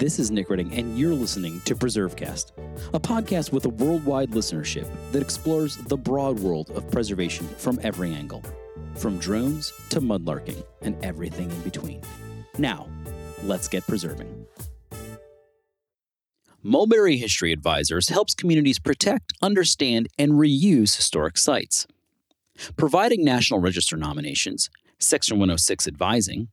This is Nick Redding, and you're listening to PreserveCast, a podcast with a worldwide listenership that explores the broad world of preservation from every angle, from drones to mudlarking and everything in between. Now, let's get preserving. Mulberry History Advisors helps communities protect, understand, and reuse historic sites. Providing National Register nominations, Section 106 advising,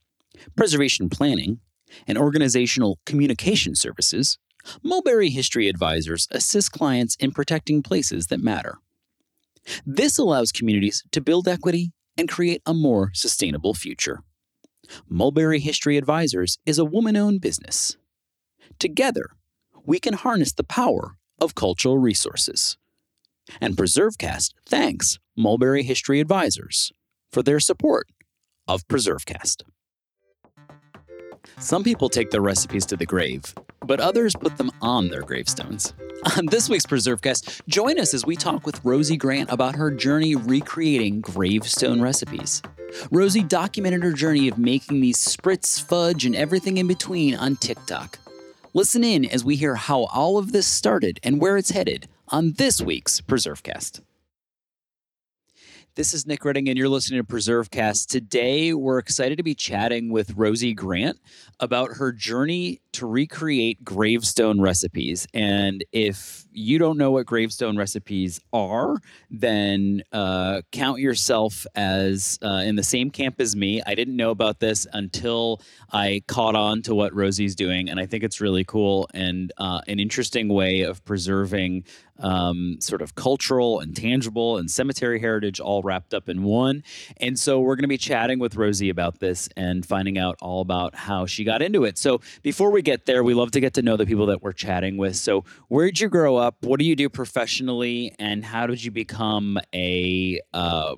preservation planning, and organizational communication services, Mulberry History Advisors assist clients in protecting places that matter. This allows communities to build equity and create a more sustainable future. Mulberry History Advisors is a woman owned business. Together, we can harness the power of cultural resources. And PreserveCast thanks Mulberry History Advisors for their support of PreserveCast. Some people take their recipes to the grave, but others put them on their gravestones. On this week's Preserve PreserveCast, join us as we talk with Rosie Grant about her journey recreating gravestone recipes. Rosie documented her journey of making these spritz, fudge, and everything in between on TikTok. Listen in as we hear how all of this started and where it's headed on this week's Preserve PreserveCast. This is Nick Redding, and you're listening to PreserveCast. Today, we're excited to be chatting with Rosie Grant about her journey to recreate gravestone recipes. And if you don't know what gravestone recipes are, then uh, count yourself as uh, in the same camp as me. I didn't know about this until I caught on to what Rosie's doing, and I think it's really cool and uh, an interesting way of preserving um, sort of cultural and tangible and cemetery heritage all wrapped up in one. And so we're going to be chatting with Rosie about this and finding out all about how she got into it. So before we get there, we love to get to know the people that we're chatting with. So where'd you grow up? What do you do professionally? And how did you become a uh,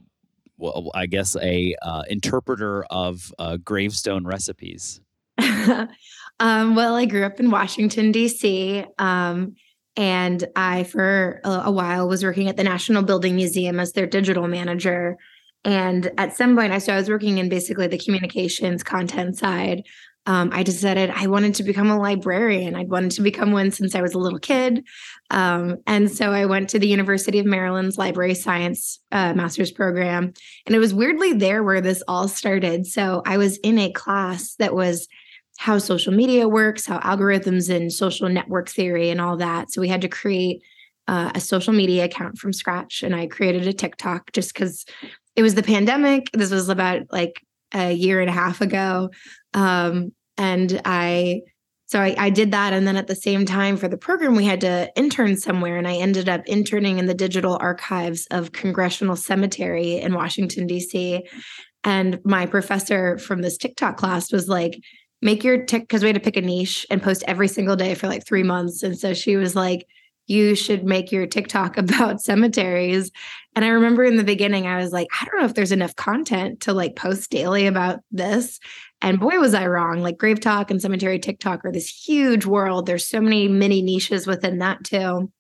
well, I guess a uh, interpreter of uh, gravestone recipes. um, well, I grew up in Washington D.C. Um, and I, for a, a while, was working at the National Building Museum as their digital manager. And at some point, I so I was working in basically the communications content side. Um, I decided I wanted to become a librarian. I'd wanted to become one since I was a little kid. Um, and so I went to the University of Maryland's library science uh, master's program. And it was weirdly there where this all started. So I was in a class that was how social media works, how algorithms and social network theory and all that. So we had to create uh, a social media account from scratch. And I created a TikTok just because it was the pandemic. This was about like a year and a half ago. Um, and I, so I, I did that. And then at the same time for the program, we had to intern somewhere. And I ended up interning in the digital archives of Congressional Cemetery in Washington, D.C. And my professor from this TikTok class was like, make your tick because we had to pick a niche and post every single day for like three months. And so she was like, you should make your TikTok about cemeteries. And I remember in the beginning, I was like, I don't know if there's enough content to like post daily about this. And boy, was I wrong. Like Grave Talk and Cemetery TikTok are this huge world. There's so many mini niches within that too.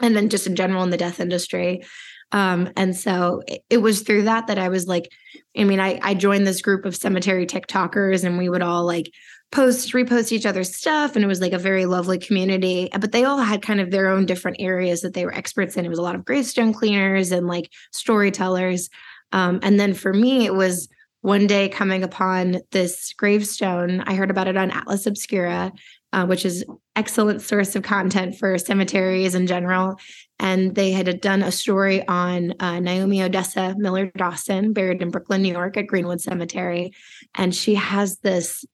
And then just in general in the death industry. Um, and so it, it, was through that that I was like, I mean, I, I joined this group of cemetery TikTokers and we would all like post, repost each other's stuff. And it was like a very lovely community. But they all had kind of their own different areas that they were experts in. It was a lot of gravestone cleaners and like storytellers. Um, and then for me, it was one day coming upon this gravestone. I heard about it on Atlas Obscura, uh, which is excellent source of content for cemeteries in general. And they had done a story on uh, Naomi Odessa Miller Dawson, buried in Brooklyn, New York, at Greenwood Cemetery, and she has this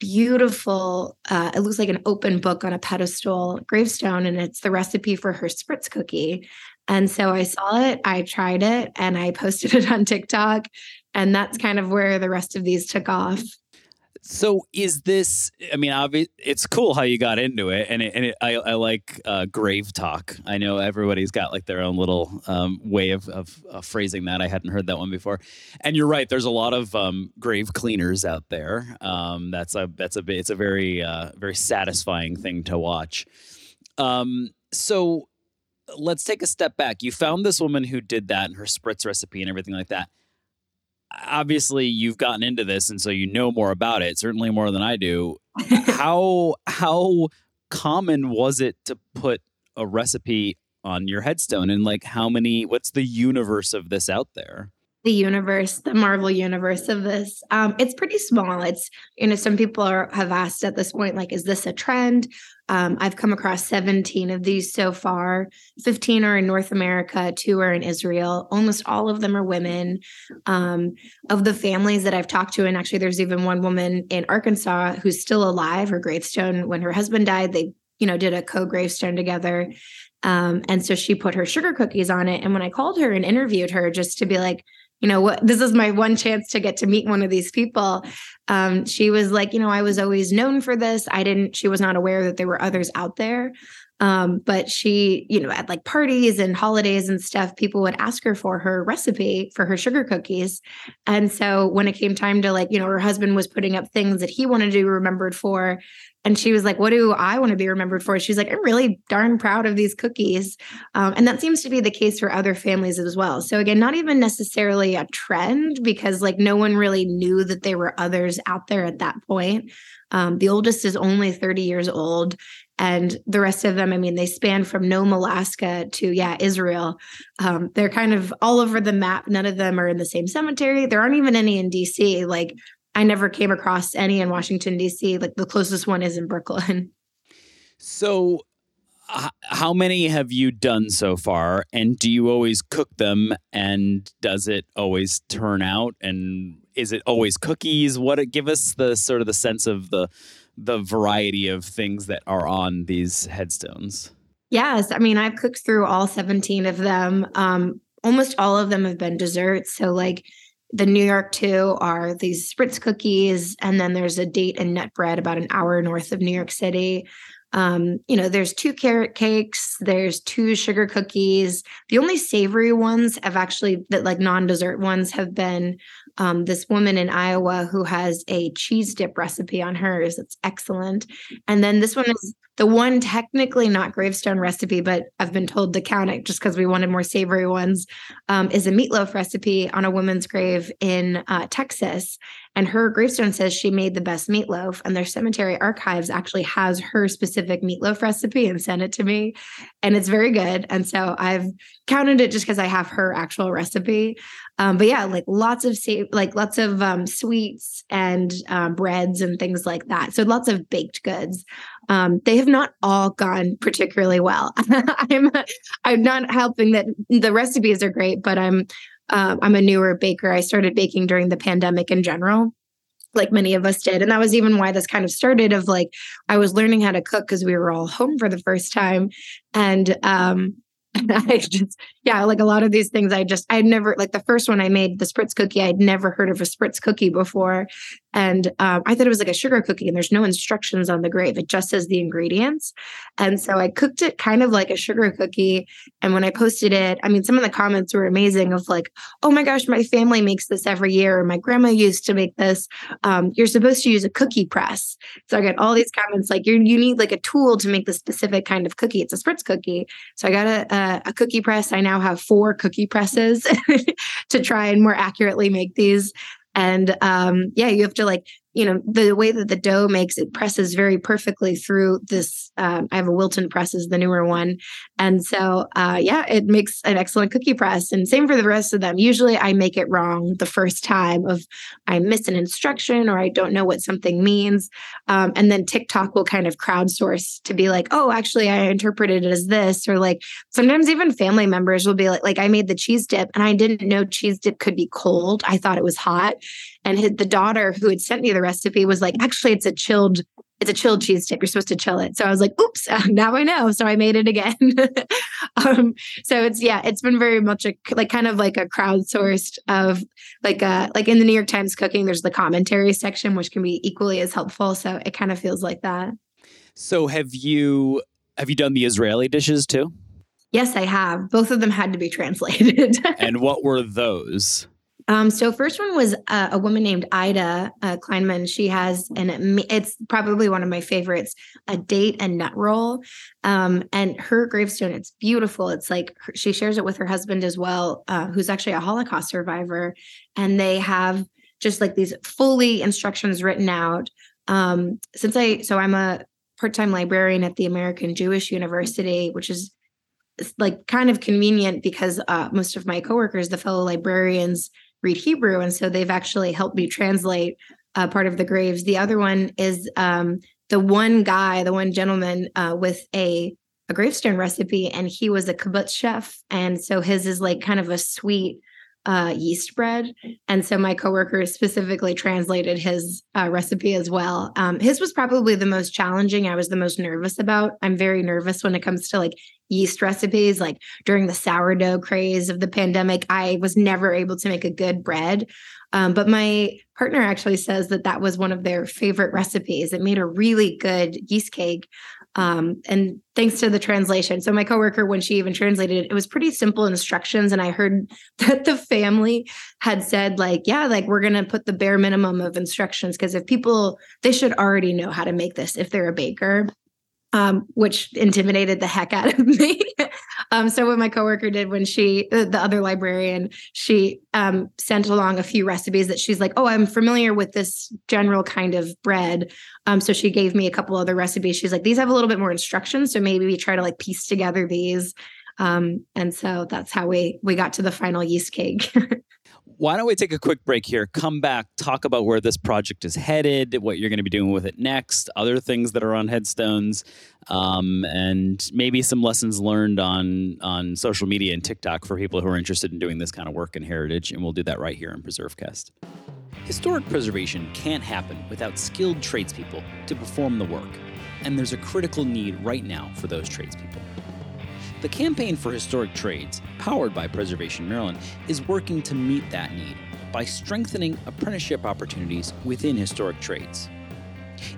beautiful uh, it looks like an open book on a pedestal gravestone and it's the recipe for her spritz cookie. And so i saw it i tried it and i posted it on tiktok and that's kind of where the rest of these took off so is this? I mean, obvi- it's cool how you got into it, and it, and it, I, I like uh, grave talk. I know everybody's got like their own little um, way of, of uh, phrasing that. I hadn't heard that one before, and you're right. There's a lot of um, grave cleaners out there. Um, that's a that's a it's a very uh, very satisfying thing to watch. Um, so let's take a step back. You found this woman who did that and her spritz recipe and everything like that obviously you've gotten into this and so you know more about it, certainly more than I do. how how common was it to put a recipe on your headstone and like how many what's the universe of this out there? The universe, the Marvel universe of this. Um, it's pretty small. It's, you know, some people are, have asked at this point, like, is this a trend? Um, I've come across 17 of these so far. 15 are in North America, two are in Israel. Almost all of them are women. Um, of the families that I've talked to, and actually, there's even one woman in Arkansas who's still alive. Her gravestone, when her husband died, they, you know, did a co gravestone together. Um, and so she put her sugar cookies on it. And when I called her and interviewed her just to be like, you know what this is my one chance to get to meet one of these people. Um, she was like you know i was always known for this. I didn't she was not aware that there were others out there um, but she you know at like parties and holidays and stuff people would ask her for her recipe for her sugar cookies and so when it came time to like you know her husband was putting up things that he wanted to be remembered for and she was like, What do I want to be remembered for? She's like, I'm really darn proud of these cookies. Um, and that seems to be the case for other families as well. So, again, not even necessarily a trend because, like, no one really knew that there were others out there at that point. Um, the oldest is only 30 years old. And the rest of them, I mean, they span from Nome, Alaska to, yeah, Israel. Um, they're kind of all over the map. None of them are in the same cemetery. There aren't even any in DC. Like I never came across any in Washington D.C. Like the closest one is in Brooklyn. So, h- how many have you done so far? And do you always cook them? And does it always turn out? And is it always cookies? What it give us the sort of the sense of the the variety of things that are on these headstones? Yes, I mean I've cooked through all seventeen of them. Um, almost all of them have been desserts. So like the New York two are these spritz cookies, and then there's a date and nut bread about an hour north of New York City. Um, you know, there's two carrot cakes, there's two sugar cookies. The only savory ones have actually that like non-dessert ones have been um, this woman in Iowa who has a cheese dip recipe on hers. It's excellent. And then this one is the one technically not gravestone recipe, but I've been told to count it just because we wanted more savory ones, um, is a meatloaf recipe on a woman's grave in uh, Texas. And her gravestone says she made the best meatloaf, and their cemetery archives actually has her specific meatloaf recipe and sent it to me. And it's very good. And so I've counted it just because I have her actual recipe. Um, but yeah, like lots of sa- like lots of um, sweets and um, breads and things like that. So lots of baked goods. Um, they have not all gone particularly well. I'm I'm not helping that the recipes are great, but I'm um, I'm a newer baker. I started baking during the pandemic in general like many of us did and that was even why this kind of started of like i was learning how to cook because we were all home for the first time and um I just, yeah, like a lot of these things, I just, I'd never, like the first one I made, the spritz cookie, I'd never heard of a spritz cookie before. And um, I thought it was like a sugar cookie and there's no instructions on the grave. It just says the ingredients. And so I cooked it kind of like a sugar cookie. And when I posted it, I mean, some of the comments were amazing of like, oh my gosh, my family makes this every year. My grandma used to make this. Um, you're supposed to use a cookie press. So I got all these comments like, you you need like a tool to make the specific kind of cookie. It's a spritz cookie. So I got a, a, a cookie press. I now have four cookie presses to try and more accurately make these. And um, yeah, you have to like you know the way that the dough makes it presses very perfectly through this um, i have a wilton press is the newer one and so uh, yeah it makes an excellent cookie press and same for the rest of them. Usually i make it wrong the first time of i miss an instruction or i don't know what something means. Um, and then tiktok will kind of crowdsource to be like oh actually i interpreted it as this or like sometimes even family members will be like like i made the cheese dip and i didn't know cheese dip could be cold. I thought it was hot. And the daughter who had sent me the recipe was like, actually, it's a chilled it's a chilled cheese dip. You're supposed to chill it. So I was like, oops, now I know. So I made it again. um, so it's yeah, it's been very much a like kind of like a crowdsourced of like a uh, like in the New York Times cooking, there's the commentary section, which can be equally as helpful. So it kind of feels like that. So have you have you done the Israeli dishes too? Yes, I have. Both of them had to be translated. and what were those? Um, so first one was uh, a woman named Ida uh, Kleinman. She has an it's probably one of my favorites, a date and nut roll. Um, and her gravestone, it's beautiful. It's like she shares it with her husband as well, uh, who's actually a Holocaust survivor, and they have just like these fully instructions written out. Um, since I so I'm a part-time librarian at the American Jewish University, which is like kind of convenient because uh, most of my coworkers, the fellow librarians, read Hebrew, and so they've actually helped me translate uh, part of the graves. The other one is um, the one guy, the one gentleman uh, with a a gravestone recipe, and he was a kibbutz chef, and so his is like kind of a sweet uh, yeast bread. And so my coworker specifically translated his uh, recipe as well. Um, his was probably the most challenging. I was the most nervous about. I'm very nervous when it comes to like yeast recipes. Like during the sourdough craze of the pandemic, I was never able to make a good bread. Um, but my partner actually says that that was one of their favorite recipes. It made a really good yeast cake. Um, and thanks to the translation. So my coworker, when she even translated it, it was pretty simple instructions. And I heard that the family had said, like, yeah, like we're gonna put the bare minimum of instructions because if people they should already know how to make this if they're a baker um, which intimidated the heck out of me. um, so what my coworker did when she, uh, the other librarian, she um, sent along a few recipes that she's like, oh, I'm familiar with this general kind of bread. Um, so she gave me a couple other recipes. She's like, these have a little bit more instructions, so maybe we try to like piece together these. Um, and so that's how we we got to the final yeast cake. Why don't we take a quick break here, come back, talk about where this project is headed, what you're going to be doing with it next, other things that are on headstones, um, and maybe some lessons learned on on social media and TikTok for people who are interested in doing this kind of work in heritage. And we'll do that right here in PreserveCast. Historic preservation can't happen without skilled tradespeople to perform the work, and there's a critical need right now for those tradespeople. The Campaign for Historic Trades, powered by Preservation Maryland, is working to meet that need by strengthening apprenticeship opportunities within historic trades.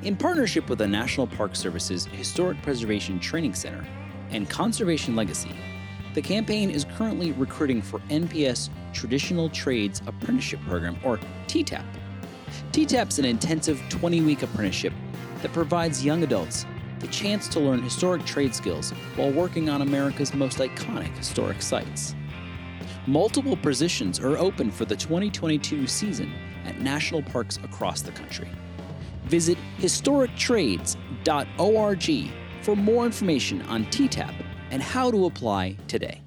In partnership with the National Park Service's Historic Preservation Training Center and Conservation Legacy, the campaign is currently recruiting for NPS Traditional Trades Apprenticeship Program, or TTAP. Is an intensive 20 week apprenticeship that provides young adults the chance to learn historic trade skills while working on America's most iconic historic sites. Multiple positions are open for the 2022 season at national parks across the country. Visit historictrades.org for more information on TTAP and how to apply today.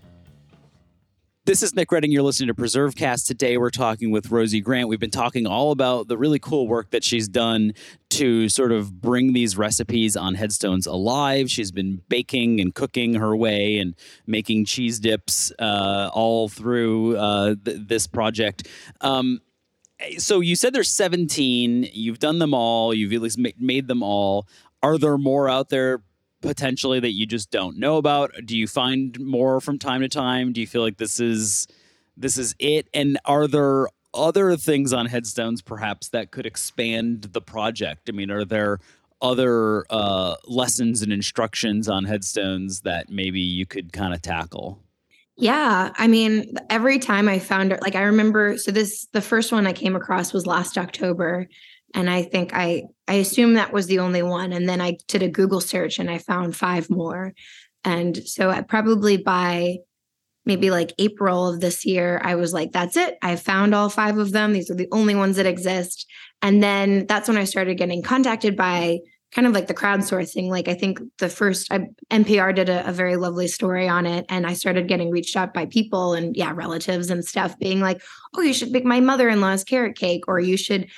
This is Nick Redding. You're listening to PreserveCast. Today, we're talking with Rosie Grant. We've been talking all about the really cool work that she's done to sort of bring these recipes on headstones alive. She's been baking and cooking her way and making cheese dips uh, all through uh, th- this project. Um, so you said there's 17. You've done them all. You've at least made them all. Are there more out there potentially that you just don't know about? Do you find more from time to time? Do you feel like this is this is it? And are there other things on headstones perhaps that could expand the project? I mean, are there other uh, lessons and instructions on headstones that maybe you could kind of tackle? Yeah, I mean, every time I found it, like I remember, so this the first one I came across was last October, and I think I I assume that was the only one, and then I did a Google search and I found five more, and so I probably by maybe like April of this year, I was like, that's it. I found all five of them. These are the only ones that exist. And then that's when I started getting contacted by kind of like the crowdsourcing. Like I think the first I, NPR did a, a, very lovely story on it, and I started getting reached out by people and yeah, relatives and stuff, being like, "Oh, you should make my mother-in-law's carrot cake, or you should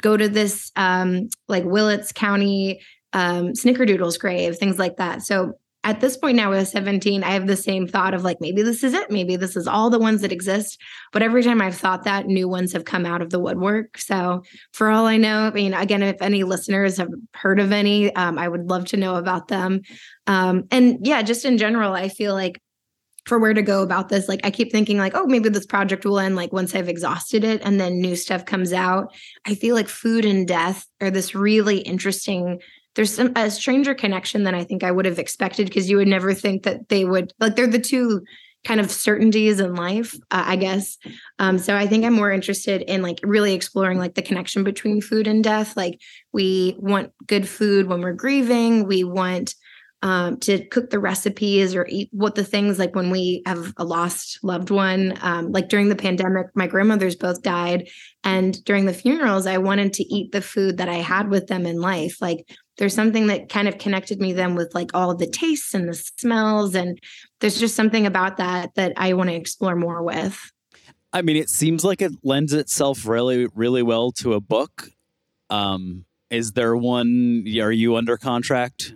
go to this um, like Willits County um, Snickerdoodles grave, things like that." So at this point now with 17 i have the same thought of like maybe this is it. Maybe this is all the ones that exist. But every time i've thought that new ones have come out of the woodwork. So for all i know i mean again if any listeners have heard of any um, i would love to know about them. Um, and yeah just in general i feel like for where to go about this like i keep thinking like oh maybe this project will end like once i've exhausted it and then new stuff comes out i feel like food and death are this really interesting there's some a stranger connection than I think I would have expected because you would never think that they would like they're the two kind of certainties in life, uh, I guess. Um, so I think I'm more interested in like really exploring like the connection between food and death. Like we want good food when we're grieving. We want um, to cook the recipes or eat what the things like when we have a lost loved one. Um, like during the pandemic, my grandmothers both died. And during the funerals, I wanted to eat the food that I had with them in life. Like there's something that kind of connected me then with like all the tastes and the smells. And there's just something about that that I want to explore more with. I mean, it seems like it lends itself really, really well to a book. Um, is there one? Are you under contract?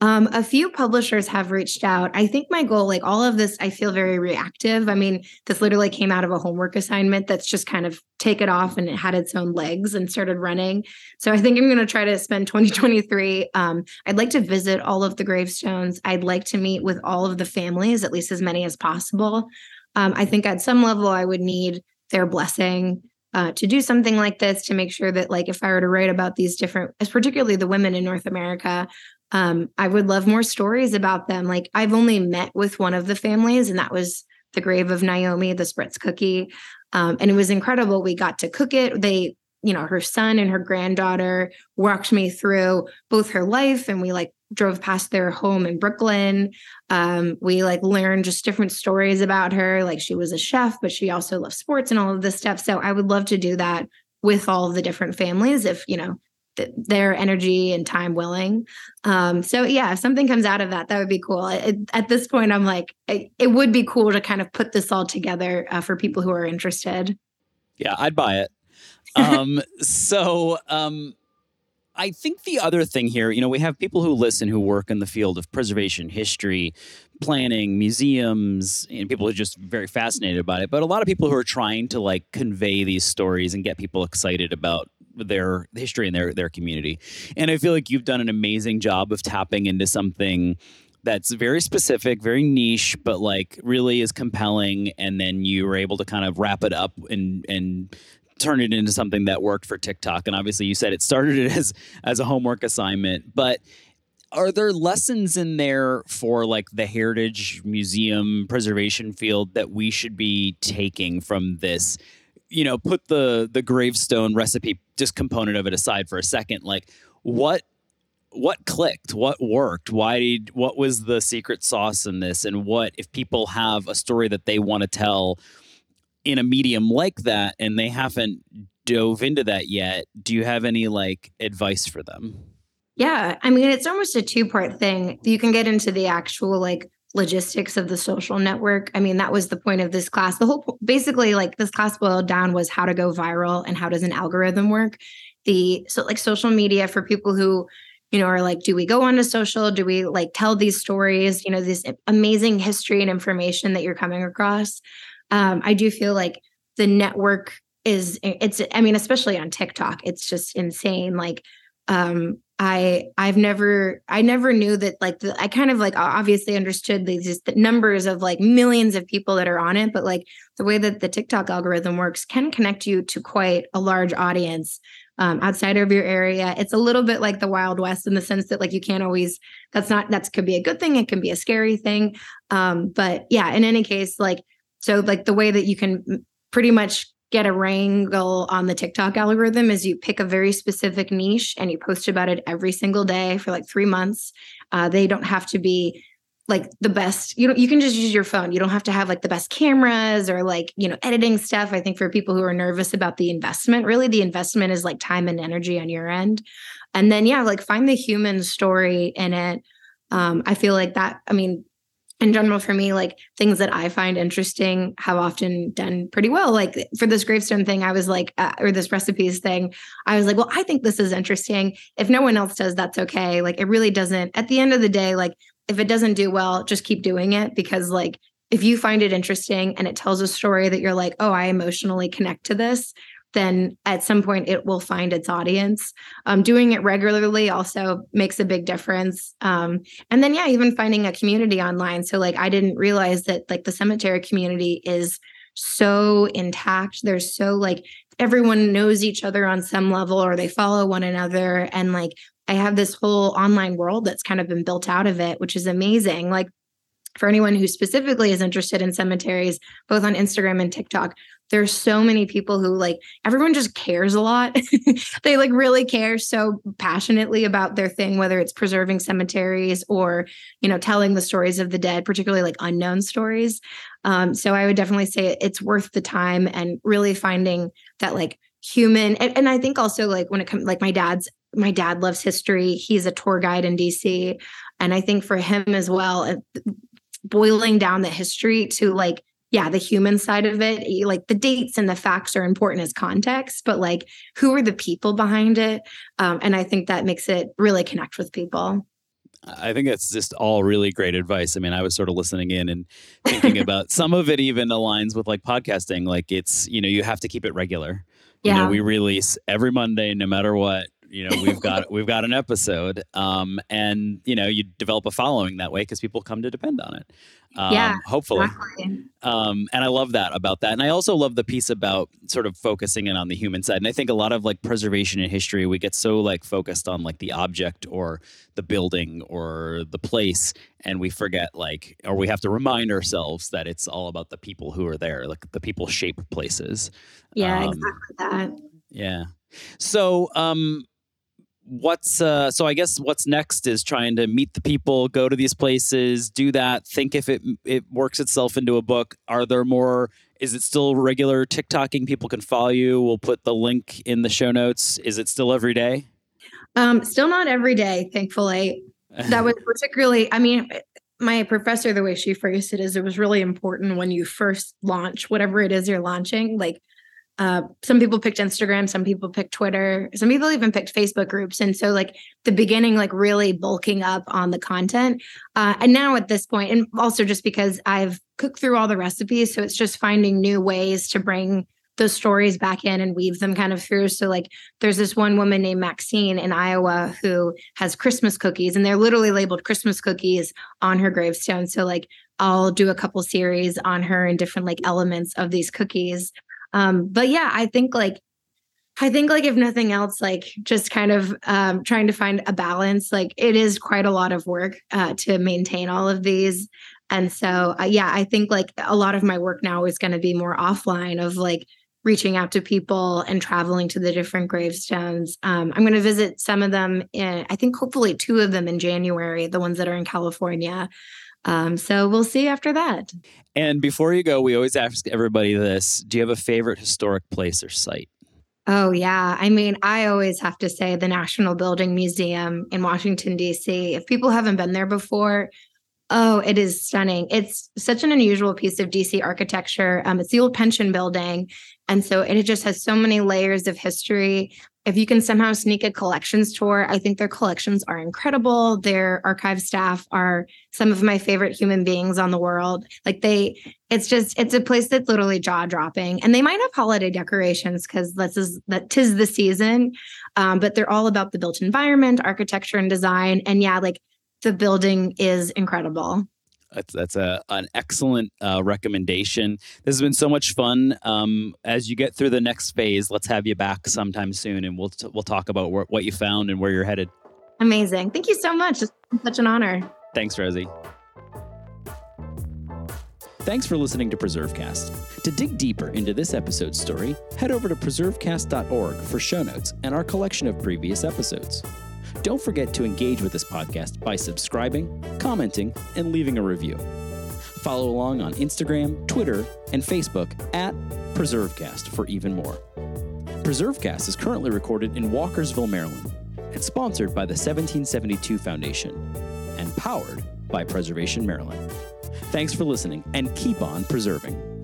Um, a few publishers have reached out. I think my goal, like all of this, I feel very reactive. I mean, this literally came out of a homework assignment that's just kind of take it off and it had its own legs and started running. So I think I'm going to try to spend 2023. Um, I'd like to visit all of the gravestones. I'd like to meet with all of the families, at least as many as possible. Um, I think at some level, I would need their blessing. Uh, to do something like this to make sure that like if i were to write about these different particularly the women in north america um, I would love more stories about them. Like I've only met with one of the families, and that was the grave of Naomi, the spritz cookie. Um, and it was incredible. We got to cook it. They, you know, her son and her granddaughter walked me through both her life, and we like drove past their home in Brooklyn. Um, we like learned just different stories about her. Like she was a chef, but she also loved sports and all of this stuff. So I would love to do that with all the different families if you know their energy and time willing. Um, so yeah, if something comes out of that, that would be cool. It, at this point, I'm like, it, it, would be cool to kind of put this all together uh, for people who are interested. Yeah, I'd buy it. Um, so um, I think the other thing here, you know, we have people who listen who work in the field of preservation, history, planning, museums, and people are just very fascinated about it. But a lot of people who are trying to like convey these stories and get people excited about their history and their their community. And I feel like you've done an amazing job of tapping into something that's very specific, very niche, but like really is compelling. And then you were able to kind of wrap it up and and turn it into something that worked for TikTok. And obviously, you said it started it as as a homework assignment, but are there lessons in there for like the heritage museum preservation field that we should be taking from this you know, put the the gravestone recipe just component of it aside for a second, like what what clicked, what worked, why did what was the secret sauce in this, and what if people have a story that they want to tell in a medium like that and they haven't dove into that yet, do you have any like advice for them? Yeah, I mean it's almost a two part thing. You can get into the actual like logistics of the social network. I mean, that was the point of this class. The whole basically like this class boiled down was how to go viral and how does an algorithm work. The so like social media for people who you know are like do we go onto social do we like tell these stories you know this amazing history and information that you're coming across um i do feel like the network is it's i mean especially on tiktok it's just insane like um I I've never I never knew that like the, I kind of like obviously understood these the numbers of like millions of people that are on it, but like the way that the TikTok algorithm works can connect you to quite a large audience um, outside of your area. It's a little bit like the Wild West in the sense that like you can't always. That's not that could be a good thing. It can be a scary thing. Um, but yeah, in any case, like so like the way that you can pretty much get a wrangle on the TikTok algorithm is you pick a very specific niche and you post about it every single day for like three months. Uh, they don't have to be like the best you know you can just use your phone. You don't have to have like the best cameras or like you know editing stuff. I think for people who are nervous about the investment really the investment is like time and energy on your end. And then yeah like find the human story in it. Um i feel like that i mean in general for me like things that i find interesting have often done pretty well. Like for this gravestone thing i was like uh, or this recipes thing i was like well i think this is interesting. If no one else does that's okay. Like it really doesn't at the end of the day like if it doesn't do well just keep doing it because like if you find it interesting and it tells a story that you're like oh i emotionally connect to this then at some point it will find its audience. Um, doing it regularly also makes a big difference. Um, and then, yeah, even finding a community online. So, like, I didn't realize that like the cemetery community is so intact. They're so like everyone knows each other on some level or they follow one another. And like, I have this whole online world that's kind of been built out of it, which is amazing. Like, for anyone who specifically is interested in cemeteries, both on Instagram and TikTok, there's so many people who like everyone just cares a lot. they like really care so passionately about their thing, whether it's preserving cemeteries or, you know, telling the stories of the dead, particularly like unknown stories. Um, so I would definitely say it's worth the time and really finding that like human and, and I think also like when it comes like my dad's my dad loves history. He's a tour guide in DC. And I think for him as well, boiling down the history to like yeah the human side of it like the dates and the facts are important as context but like who are the people behind it um, and i think that makes it really connect with people I think that's just all really great advice. I mean, I was sort of listening in and thinking about some of it even aligns with like podcasting. Like it's, you know, you have to keep it regular. Yeah. You know, we release every Monday, no matter what you know we've got we've got an episode um, and you know you develop a following that way because people come to depend on it um, yeah hopefully. exactly. um, and i love that about that and i also love the piece about sort of focusing in on the human side and i think a lot of like preservation in history we get so like focused on like the object or the building or the place and we forget like or we have to remind ourselves that it's all about the people who are there like the people shape places. Yeah um, exactly that. yeah. So um what's uh so i guess what's next is trying to meet the people go to these places do that think if it it works itself into a book. Are there more is it still regular tiktoking? People can follow you. We'll put the link in the show notes. Is it still every day? Um still not every day thankfully. That was particularly i mean my professor the way she phrased it is it was really important when you first launch whatever it is you're launching like uh, some people picked Instagram, some people picked Twitter, some people even picked Facebook groups. And so, like, the beginning, like, really bulking up on the content. Uh, and now at this point, and also just because I've cooked through all the recipes, so it's just finding new ways to bring those stories back in and weave them kind of through. So, like, there's this one woman named Maxine in Iowa who has Christmas cookies, and they're literally labeled Christmas cookies on her gravestone. So, like, I'll do a couple series on her and different like elements of these cookies um, but yeah, I think like I think like if nothing else, like just kind of um, trying to find a balance. Like it is quite a lot of work uh, to maintain all of these, and so uh, yeah, I think like a lot of my work now is going to be more offline of like reaching out to people and traveling to the different gravestones. Um, I'm going to visit some of them. In, I think hopefully two of them in January, the ones that are in California. Um, so we'll see after that. And before you go, we always ask everybody this Do you have a favorite historic place or site? Oh, yeah. I mean, I always have to say the National Building Museum in Washington, D.C. If people haven't been there before, Oh, it is stunning. It's such an unusual piece of DC architecture. Um, it's the old pension building. And so it just has so many layers of history. If you can somehow sneak a collections tour, I think their collections are incredible. Their archive staff are some of my favorite human beings on the world. Like they, it's just, it's a place that's literally jaw dropping. And they might have holiday decorations because this is that tis the season. Um, but they're all about the built environment, architecture, and design. And yeah, like the building is incredible. That's, that's a, an excellent uh, recommendation. This has been so much fun. Um, as you get through the next phase, let's have you back sometime soon, and we'll t- we'll talk about wh- what you found and where you're headed. Amazing! Thank you so much. It's such an honor. Thanks, Rosie. Thanks for listening to PreserveCast. To dig deeper into this episode's story, head over to preservecast.org for show notes and our collection of previous episodes. Don't forget to engage with this podcast by subscribing, commenting, and leaving a review. Follow along on Instagram, Twitter, and Facebook at PreserveCast for even more. PreserveCast is currently recorded in Walkersville, Maryland, and sponsored by the 1772 Foundation and powered by Preservation Maryland. Thanks for listening and keep on preserving.